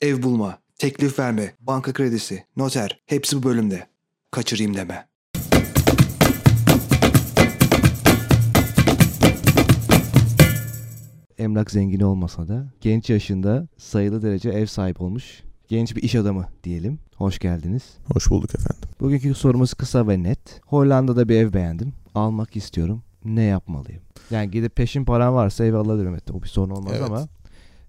Ev bulma, teklif verme, banka kredisi, noter hepsi bu bölümde. Kaçırayım deme. Emlak zengini olmasa da genç yaşında sayılı derece ev sahibi olmuş genç bir iş adamı diyelim. Hoş geldiniz. Hoş bulduk efendim. Bugünkü sorumuz kısa ve net. Hollanda'da bir ev beğendim. Almak istiyorum. Ne yapmalıyım? Yani gidip peşin param varsa ev alabilirim. Evet, o bir sorun olmaz Evet. ama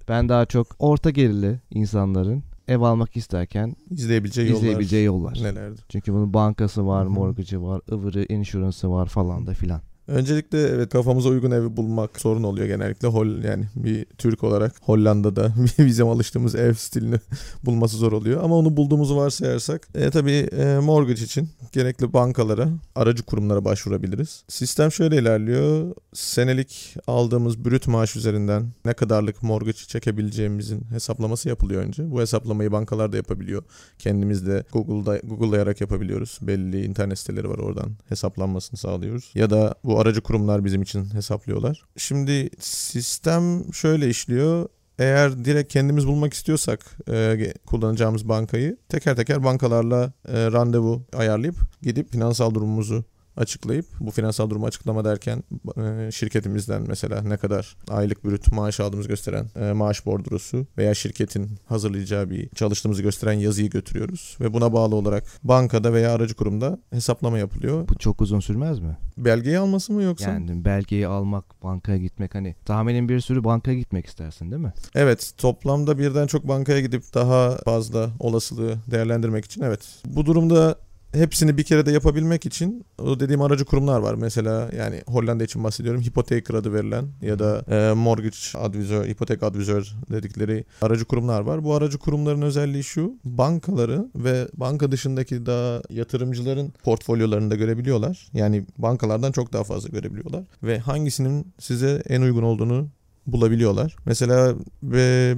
ben daha çok orta gelirli insanların ev almak isterken İzleyebileceği yollar izleyebileceği yollar. nelerdir? Çünkü bunun bankası var, mortgage'ı var, ıvırı, insurance'ı var falan da filan. Öncelikle evet kafamıza uygun evi bulmak sorun oluyor genellikle. Hol yani bir Türk olarak Hollanda'da bizim alıştığımız ev stilini bulması zor oluyor. Ama onu bulduğumuzu varsayarsak e, tabii e, mortgage için gerekli bankalara, aracı kurumlara başvurabiliriz. Sistem şöyle ilerliyor. Senelik aldığımız brüt maaş üzerinden ne kadarlık mortgage çekebileceğimizin hesaplaması yapılıyor önce. Bu hesaplamayı bankalar da yapabiliyor. Kendimiz de Google'da Google'layarak yapabiliyoruz. Belli internet siteleri var oradan hesaplanmasını sağlıyoruz. Ya da bu aracı kurumlar bizim için hesaplıyorlar. Şimdi sistem şöyle işliyor. Eğer direkt kendimiz bulmak istiyorsak e, kullanacağımız bankayı teker teker bankalarla e, randevu ayarlayıp gidip finansal durumumuzu açıklayıp bu finansal durumu açıklama derken e, şirketimizden mesela ne kadar aylık brüt maaş aldığımızı gösteren e, maaş bordrosu veya şirketin hazırlayacağı bir çalıştığımızı gösteren yazıyı götürüyoruz ve buna bağlı olarak bankada veya aracı kurumda hesaplama yapılıyor. Bu çok uzun sürmez mi? Belgeyi alması mı yoksa? Yani belgeyi almak, bankaya gitmek hani tahminin bir sürü bankaya gitmek istersin değil mi? Evet, toplamda birden çok bankaya gidip daha fazla olasılığı değerlendirmek için evet. Bu durumda hepsini bir kere de yapabilmek için o dediğim aracı kurumlar var. Mesela yani Hollanda için bahsediyorum. Hipotek adı verilen ya da e, mortgage advisor, hipotek advisor dedikleri aracı kurumlar var. Bu aracı kurumların özelliği şu. Bankaları ve banka dışındaki daha yatırımcıların portfolyolarını da görebiliyorlar. Yani bankalardan çok daha fazla görebiliyorlar ve hangisinin size en uygun olduğunu bulabiliyorlar. Mesela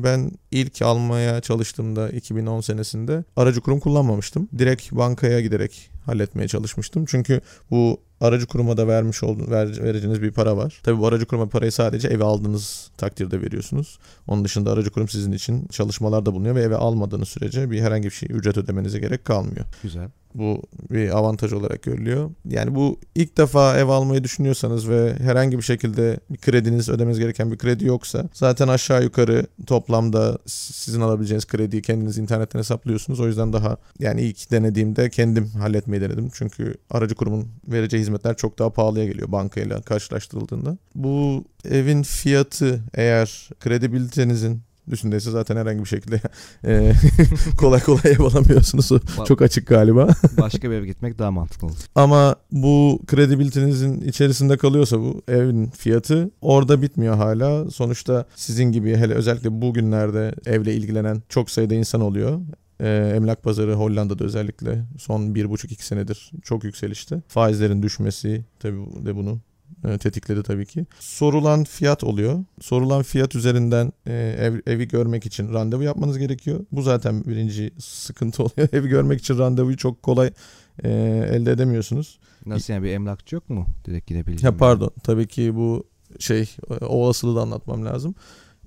ben ilk almaya çalıştığımda 2010 senesinde aracı kurum kullanmamıştım. Direkt bankaya giderek halletmeye çalışmıştım. Çünkü bu aracı kuruma da vermiş olduğunuz ver, vereceğiniz bir para var. Tabii bu aracı kuruma parayı sadece eve aldığınız takdirde veriyorsunuz. Onun dışında aracı kurum sizin için çalışmalarda bulunuyor ve eve almadığınız sürece bir herhangi bir şey ücret ödemenize gerek kalmıyor. Güzel. Bu bir avantaj olarak görülüyor. Yani bu ilk defa ev almayı düşünüyorsanız ve herhangi bir şekilde bir krediniz ödemeniz gereken bir kredi yoksa zaten aşağı yukarı toplamda sizin alabileceğiniz krediyi kendiniz internetten hesaplıyorsunuz. O yüzden daha yani ilk denediğimde kendim halletmeyi denedim. Çünkü aracı kurumun vereceği hizmetler çok daha pahalıya geliyor bankayla karşılaştırıldığında. Bu evin fiyatı eğer kredibilitenizin üstündeyse zaten herhangi bir şekilde e, kolay kolay ev alamıyorsunuz. Çok açık galiba. Başka bir eve gitmek daha mantıklı olur. Ama bu kredibilitenizin içerisinde kalıyorsa bu evin fiyatı orada bitmiyor hala. Sonuçta sizin gibi hele özellikle bugünlerde evle ilgilenen çok sayıda insan oluyor. Ee, emlak pazarı Hollanda'da özellikle son 1,5-2 senedir çok yükselişte. Faizlerin düşmesi tabii de bunu e, tetikledi tabii ki. Sorulan fiyat oluyor. Sorulan fiyat üzerinden e, ev, evi görmek için randevu yapmanız gerekiyor. Bu zaten birinci sıkıntı oluyor. evi görmek için randevuyu çok kolay e, elde edemiyorsunuz. Nasıl yani bir emlakçı yok mu? Direkt gidebileceğim. Ya pardon tabii ki bu şey o olasılığı da anlatmam lazım.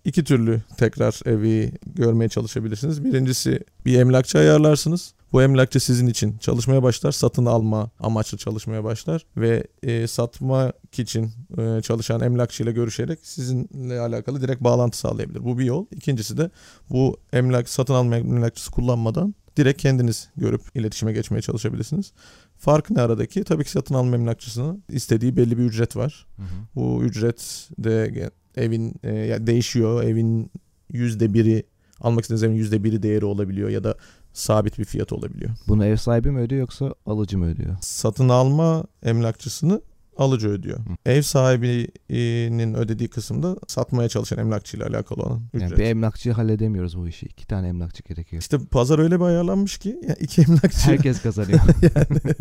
İki türlü tekrar evi görmeye çalışabilirsiniz. Birincisi bir emlakçı ayarlarsınız. Bu emlakçı sizin için çalışmaya başlar. Satın alma amaçlı çalışmaya başlar. Ve e, satmak için e, çalışan emlakçıyla görüşerek sizinle alakalı direkt bağlantı sağlayabilir. Bu bir yol. İkincisi de bu emlak satın alma emlakçısı kullanmadan direkt kendiniz görüp iletişime geçmeye çalışabilirsiniz. Fark ne aradaki? Tabii ki satın alma emlakçısının istediği belli bir ücret var. Hı hı. Bu ücret de evin e, değişiyor. Evin yüzde biri almak istediğiniz evin yüzde biri değeri olabiliyor ya da sabit bir fiyat olabiliyor. Bunu ev sahibi mi ödüyor yoksa alıcı mı ödüyor? Satın alma emlakçısını alıcı ödüyor. Hı. Ev sahibinin ödediği kısımda satmaya çalışan emlakçıyla alakalı olan ücret. Yani bir emlakçıyı halledemiyoruz bu işi. İki tane emlakçı gerekiyor. İşte pazar öyle bir ayarlanmış ki ya iki emlakçı Herkes kazanıyor. yani,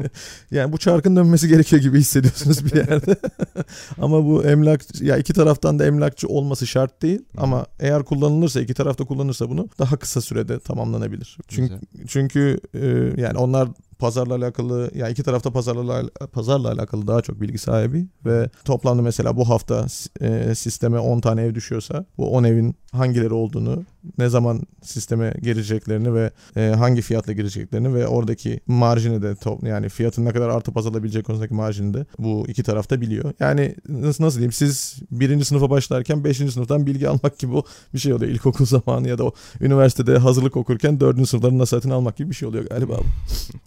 yani bu çarkın dönmesi gerekiyor gibi hissediyorsunuz bir yerde. ama bu emlak ya iki taraftan da emlakçı olması şart değil ama eğer kullanılırsa iki tarafta kullanırsa bunu daha kısa sürede tamamlanabilir. Çünkü Güzel. çünkü e, yani onlar pazarla alakalı ya iki tarafta pazarla pazarla alakalı daha çok bilgi sahibi ve toplamda mesela bu hafta e, sisteme 10 tane ev düşüyorsa bu 10 evin hangileri olduğunu, ne zaman sisteme gireceklerini ve e, hangi fiyatla gireceklerini ve oradaki marjini de top, yani fiyatın ne kadar artıp azalabilecek konusundaki marjini de bu iki tarafta biliyor. Yani nasıl, nasıl diyeyim siz birinci sınıfa başlarken beşinci sınıftan bilgi almak gibi bir şey oluyor. İlkokul zamanı ya da o üniversitede hazırlık okurken dördüncü sınıfların nasihatini almak gibi bir şey oluyor galiba.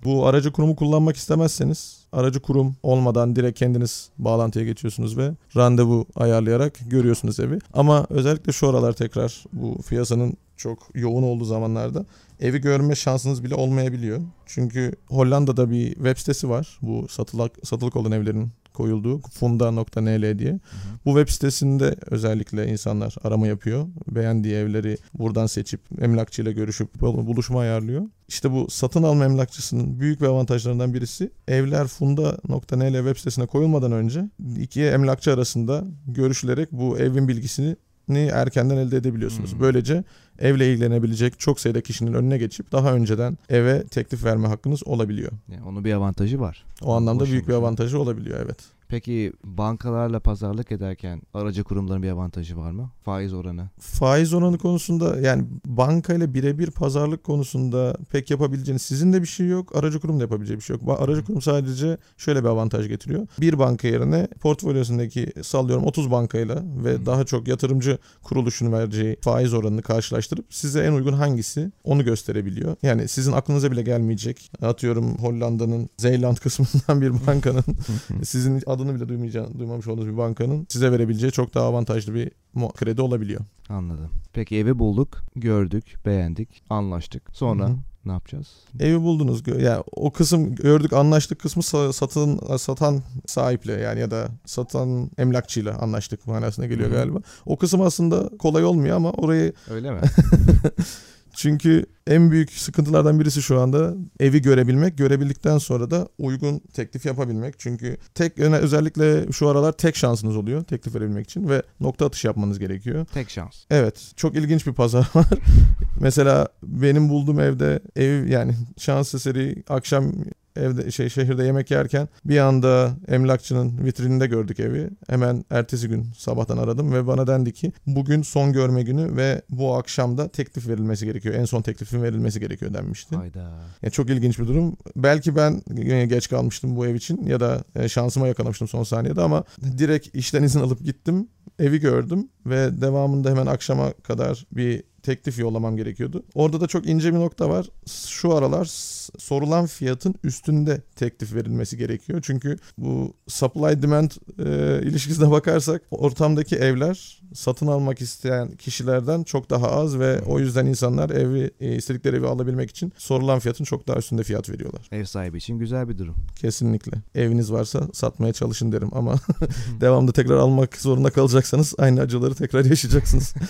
bu aracı kurumu kullanmak istemezseniz aracı kurum olmadan direkt kendiniz bağlantıya geçiyorsunuz ve randevu ayarlayarak görüyorsunuz evi. Ama özellikle şu aralar tekrar bu piyasanın çok yoğun olduğu zamanlarda evi görme şansınız bile olmayabiliyor. Çünkü Hollanda'da bir web sitesi var. Bu satılık, satılık olan evlerin koyulduğu funda.nl diye. Hı hı. Bu web sitesinde özellikle insanlar arama yapıyor. Beğendiği evleri buradan seçip emlakçıyla görüşüp buluşma ayarlıyor. İşte bu satın alma emlakçısının büyük bir avantajlarından birisi evler funda.nl web sitesine koyulmadan önce iki emlakçı arasında görüşülerek bu evin bilgisini erkenden elde edebiliyorsunuz. Hmm. Böylece evle ilgilenebilecek çok sayıda kişinin önüne geçip daha önceden eve teklif verme hakkınız olabiliyor. Yani onun bir avantajı var. O anlamda Hoş büyük bir avantajı olabiliyor evet. Peki bankalarla pazarlık ederken aracı kurumların bir avantajı var mı? Faiz oranı. Faiz oranı konusunda yani bankayla birebir pazarlık konusunda pek yapabileceğiniz sizin de bir şey yok. Aracı kurum da yapabileceği bir şey yok. Aracı kurum sadece şöyle bir avantaj getiriyor. Bir banka yerine portfolyosundaki sallıyorum 30 bankayla ve hmm. daha çok yatırımcı kuruluşun vereceği faiz oranını karşılaştırıp size en uygun hangisi onu gösterebiliyor. Yani sizin aklınıza bile gelmeyecek. Atıyorum Hollanda'nın Zeeland kısmından bir bankanın sizin adını bile duymayacağını, duymamış olduğunuz bir bankanın size verebileceği çok daha avantajlı bir kredi olabiliyor. Anladım. Peki evi bulduk, gördük, beğendik, anlaştık. Sonra Hı-hı. ne yapacağız? Evi buldunuz. Yani o kısım gördük, anlaştık kısmı satın satan sahiple yani ya da satan emlakçıyla anlaştık manasına geliyor Hı-hı. galiba. O kısım aslında kolay olmuyor ama orayı Öyle mi? Çünkü en büyük sıkıntılardan birisi şu anda evi görebilmek. Görebildikten sonra da uygun teklif yapabilmek. Çünkü tek özellikle şu aralar tek şansınız oluyor teklif verebilmek için ve nokta atış yapmanız gerekiyor. Tek şans. Evet. Çok ilginç bir pazar var. Mesela benim bulduğum evde ev yani şans eseri akşam evde şey şehirde yemek yerken bir anda emlakçının vitrininde gördük evi. Hemen ertesi gün sabahtan aradım ve bana dendi ki bugün son görme günü ve bu akşam da teklif verilmesi gerekiyor. En son teklifin verilmesi gerekiyor denmişti. Hayda. Yani çok ilginç bir durum. Belki ben geç kalmıştım bu ev için ya da e, şansıma yakalamıştım son saniyede ama direkt işten izin alıp gittim. Evi gördüm ve devamında hemen akşama kadar bir teklif yollamam gerekiyordu. Orada da çok ince bir nokta var. Şu aralar sorulan fiyatın üstünde teklif verilmesi gerekiyor. Çünkü bu supply demand e, ilişkisine bakarsak ortamdaki evler satın almak isteyen kişilerden çok daha az ve o yüzden insanlar evi e, istedikleri evi alabilmek için sorulan fiyatın çok daha üstünde fiyat veriyorlar. Ev sahibi için güzel bir durum. Kesinlikle. Eviniz varsa satmaya çalışın derim ama devamlı tekrar almak zorunda kalacaksanız aynı acıları tekrar yaşayacaksınız.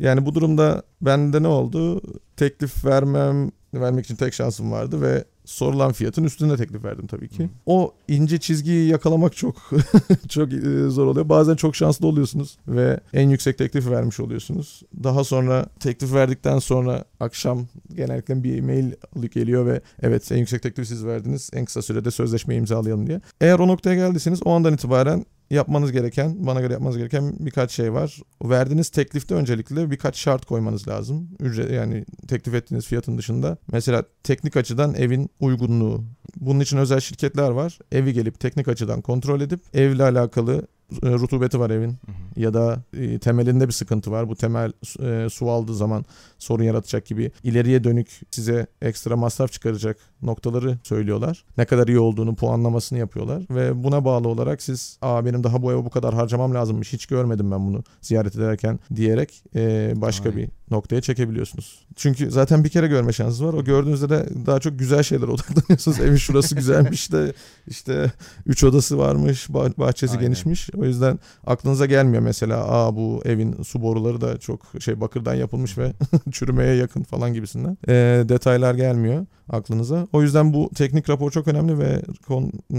yani bu durumda bende ne oldu? Teklif vermem vermek için tek şansım vardı ve sorulan fiyatın üstünde teklif verdim tabii ki. Hı. O ince çizgiyi yakalamak çok çok e, zor oluyor. Bazen çok şanslı oluyorsunuz ve en yüksek teklifi vermiş oluyorsunuz. Daha sonra teklif verdikten sonra akşam genellikle bir mail geliyor ve evet en yüksek teklifi siz verdiniz. En kısa sürede sözleşme imzalayalım diye. Eğer o noktaya geldiyseniz o andan itibaren yapmanız gereken, bana göre yapmanız gereken birkaç şey var. Verdiğiniz teklifte öncelikle birkaç şart koymanız lazım. Ücret yani teklif ettiğiniz fiyatın dışında. Mesela teknik açıdan evin uygunluğu. Bunun için özel şirketler var. Evi gelip teknik açıdan kontrol edip evle alakalı rutubeti var evin hı hı. ya da e, temelinde bir sıkıntı var. Bu temel e, su aldığı zaman sorun yaratacak gibi ileriye dönük size ekstra masraf çıkaracak noktaları söylüyorlar. Ne kadar iyi olduğunu puanlamasını yapıyorlar ve buna bağlı olarak siz aa benim daha bu eve bu kadar harcamam lazımmış hiç görmedim ben bunu ziyaret ederken diyerek e, başka Ay. bir noktaya çekebiliyorsunuz. Çünkü zaten bir kere görme şansınız var. O gördüğünüzde de daha çok güzel şeylere odaklanıyorsunuz. Evin şurası güzelmiş de işte üç odası varmış, bahçesi Aynen. genişmiş. O yüzden aklınıza gelmiyor mesela aa bu evin su boruları da çok şey bakırdan yapılmış ve çürümeye yakın falan gibisinden. E, detaylar gelmiyor aklınıza. O yüzden bu teknik rapor çok önemli ve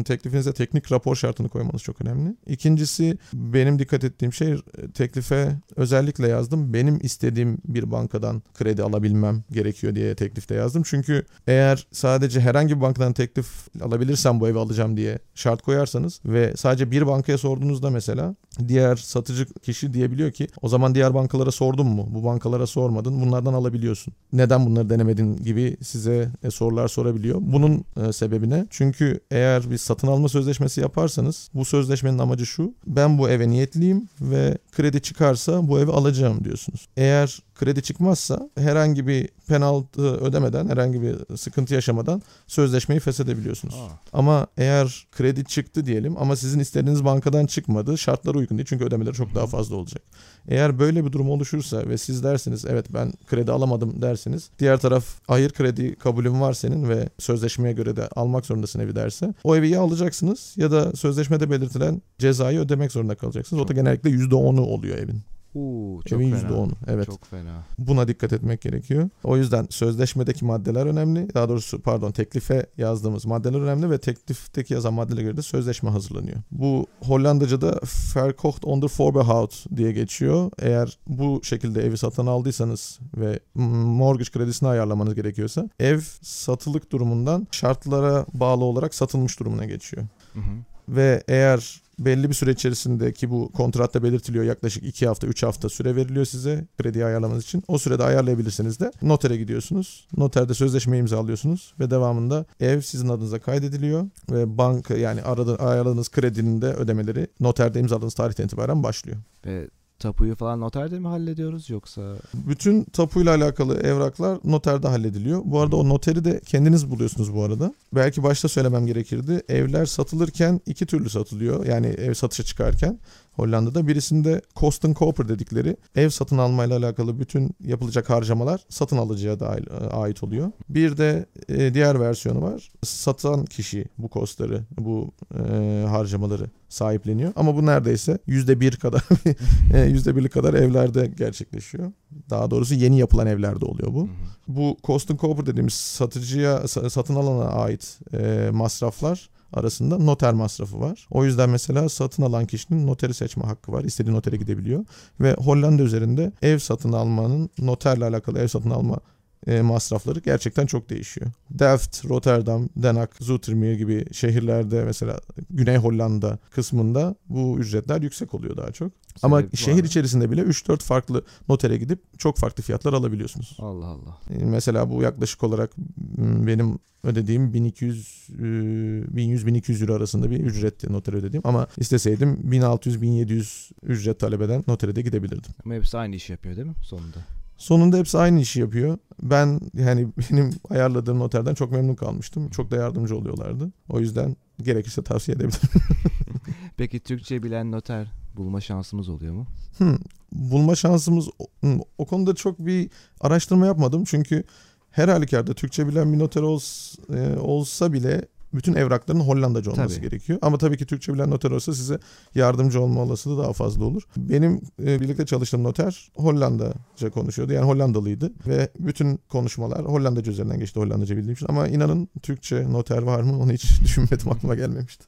teklifinize teknik rapor şartını koymanız çok önemli. İkincisi benim dikkat ettiğim şey teklife özellikle yazdım. Benim istediğim bir bankadan kredi alabilmem gerekiyor diye teklifte yazdım. Çünkü eğer sadece herhangi bir bankadan teklif alabilirsem bu evi alacağım diye şart koyarsanız ve sadece bir bankaya sorduğunuzda mesela diğer satıcı kişi diyebiliyor ki o zaman diğer bankalara sordun mu? Bu bankalara sormadın. Bunlardan alabiliyorsun. Neden bunları denemedin gibi size e, sorular sorabiliyor. Bunun e, sebebi ne? Çünkü eğer bir satın alma sözleşmesi yaparsanız bu sözleşmenin amacı şu. Ben bu eve niyetliyim ve kredi çıkarsa bu evi alacağım diyorsunuz. Eğer kredi çıkmazsa herhangi bir penaltı ödemeden, herhangi bir sıkıntı yaşamadan sözleşmeyi feshedebiliyorsunuz. Aa. Ama eğer kredi çıktı diyelim ama sizin istediğiniz bankadan çıkmadı, şartlar uygun değil çünkü ödemeleri çok daha fazla olacak. Eğer böyle bir durum oluşursa ve siz dersiniz evet ben kredi alamadım dersiniz. Diğer taraf hayır kredi kabulün var senin ve sözleşmeye göre de almak zorundasın evi derse. O evi ya alacaksınız ya da sözleşmede belirtilen cezayı ödemek zorunda kalacaksınız. O da genellikle %10'u oluyor evin. Uuu çok Evin fena. %10'u. Evet. Çok fena. Buna dikkat etmek gerekiyor. O yüzden sözleşmedeki maddeler önemli. Daha doğrusu pardon teklife yazdığımız maddeler önemli ve teklifteki yazan maddelere göre de sözleşme hazırlanıyor. Bu Hollandaca'da Verkocht onder Voorbehoud diye geçiyor. Eğer bu şekilde evi satın aldıysanız ve mortgage kredisini ayarlamanız gerekiyorsa ev satılık durumundan şartlara bağlı olarak satılmış durumuna geçiyor. Hı hı. Ve eğer belli bir süre içerisinde ki bu kontratta belirtiliyor yaklaşık 2 hafta 3 hafta süre veriliyor size krediyi ayarlamanız için. O sürede ayarlayabilirsiniz de notere gidiyorsunuz. Noterde sözleşme imzalıyorsunuz ve devamında ev sizin adınıza kaydediliyor ve banka yani arada ayarladığınız kredinin de ödemeleri noterde imzaladığınız tarihten itibaren başlıyor. Ve tapuyu falan noterde mi hallediyoruz yoksa? Bütün tapuyla alakalı evraklar noterde hallediliyor. Bu arada o noteri de kendiniz buluyorsunuz bu arada. Belki başta söylemem gerekirdi. Evler satılırken iki türlü satılıyor. Yani ev satışa çıkarken. Hollanda'da birisinde cost and cooper dedikleri ev satın almayla alakalı bütün yapılacak harcamalar satın alıcıya da ait oluyor. Bir de e, diğer versiyonu var. Satan kişi bu costları, bu e, harcamaları sahipleniyor. Ama bu neredeyse yüzde bir kadar e, yüzde birlik kadar evlerde gerçekleşiyor. Daha doğrusu yeni yapılan evlerde oluyor bu. Hı hı. Bu cost and cooper dediğimiz satıcıya sa- satın alana ait e, masraflar arasında noter masrafı var. O yüzden mesela satın alan kişinin noteri seçme hakkı var. İstediği notere gidebiliyor. Ve Hollanda üzerinde ev satın almanın noterle alakalı ev satın alma e, masrafları gerçekten çok değişiyor. Delft, Rotterdam, Den Haag, Zoetermeer gibi şehirlerde mesela Güney Hollanda kısmında bu ücretler yüksek oluyor daha çok. Ama Sebep var şehir mı? içerisinde bile 3-4 farklı notere gidip çok farklı fiyatlar alabiliyorsunuz. Allah Allah. E, Mesela bu yaklaşık olarak benim ödediğim 1200 e, 1100-1200 euro arasında bir ücretti notere ödediğim ama isteseydim 1600-1700 ücret talep eden notere de gidebilirdim. Ama hepsi aynı işi yapıyor değil mi sonunda? Sonunda hepsi aynı işi yapıyor. Ben yani benim ayarladığım noterden çok memnun kalmıştım. Çok da yardımcı oluyorlardı. O yüzden gerekirse tavsiye edebilirim. Peki Türkçe bilen noter bulma şansımız oluyor mu? Hmm, bulma şansımız hmm, o konuda çok bir araştırma yapmadım. Çünkü her halükarda Türkçe bilen bir noter ols- e, olsa bile bütün evrakların Hollandaca olması Tabii. gerekiyor. Ama tabii ki Türkçe bilen noter olsa size yardımcı olma olasılığı daha fazla olur. Benim e, birlikte çalıştığım noter Hollandaca konuşuyordu. Yani Hollandalıydı ve bütün konuşmalar Hollandaca üzerinden geçti Hollandaca bildiğim için. Ama inanın Türkçe noter var mı onu hiç düşünmedim aklıma gelmemişti.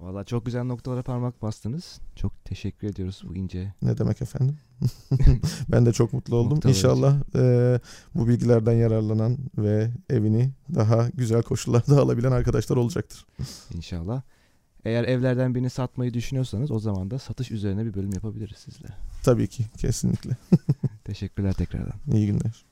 Valla çok güzel noktalara parmak bastınız. Çok teşekkür ediyoruz bu ince. Ne demek efendim? ben de çok mutlu oldum. Noktalar İnşallah e, bu bilgilerden yararlanan ve evini daha güzel koşullarda alabilen arkadaşlar olacaktır. İnşallah. Eğer evlerden birini satmayı düşünüyorsanız o zaman da satış üzerine bir bölüm yapabiliriz sizle. Tabii ki kesinlikle. Teşekkürler tekrardan. İyi günler.